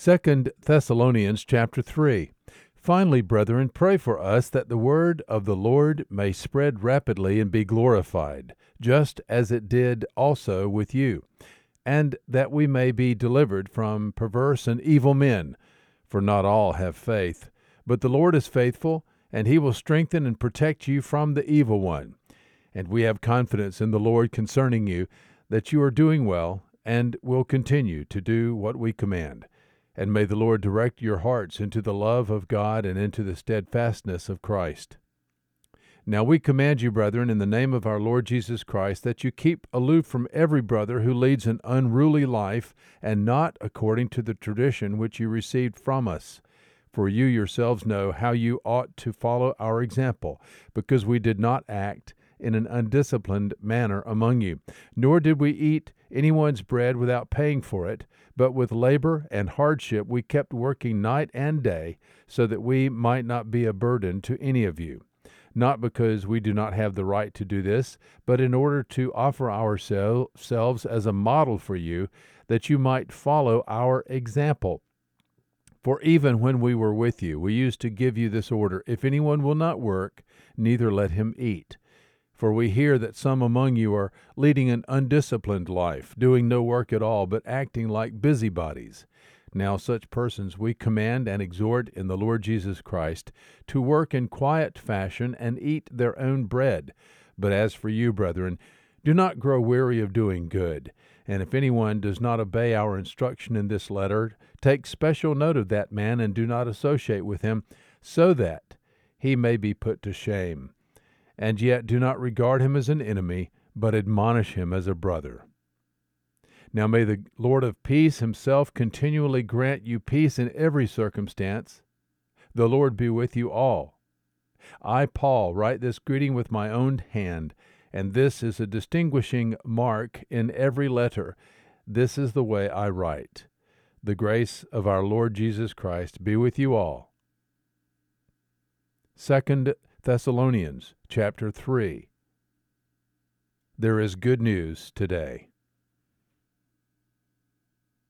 Second Thessalonians chapter 3. Finally, brethren, pray for us that the word of the Lord may spread rapidly and be glorified, just as it did also with you, and that we may be delivered from perverse and evil men. For not all have faith. But the Lord is faithful, and he will strengthen and protect you from the evil one. And we have confidence in the Lord concerning you, that you are doing well, and will continue to do what we command. And may the Lord direct your hearts into the love of God and into the steadfastness of Christ. Now we command you, brethren, in the name of our Lord Jesus Christ, that you keep aloof from every brother who leads an unruly life, and not according to the tradition which you received from us. For you yourselves know how you ought to follow our example, because we did not act in an undisciplined manner among you, nor did we eat anyone's bread without paying for it, but with labor and hardship we kept working night and day, so that we might not be a burden to any of you. Not because we do not have the right to do this, but in order to offer ourselves as a model for you, that you might follow our example. For even when we were with you, we used to give you this order If anyone will not work, neither let him eat. For we hear that some among you are leading an undisciplined life, doing no work at all, but acting like busybodies. Now, such persons we command and exhort in the Lord Jesus Christ to work in quiet fashion and eat their own bread. But as for you, brethren, do not grow weary of doing good. And if anyone does not obey our instruction in this letter, take special note of that man and do not associate with him, so that he may be put to shame and yet do not regard him as an enemy, but admonish him as a brother. Now may the Lord of peace himself continually grant you peace in every circumstance. The Lord be with you all. I, Paul, write this greeting with my own hand, and this is a distinguishing mark in every letter. This is the way I write. The grace of our Lord Jesus Christ be with you all. Second Thessalonians chapter 3. There is good news today.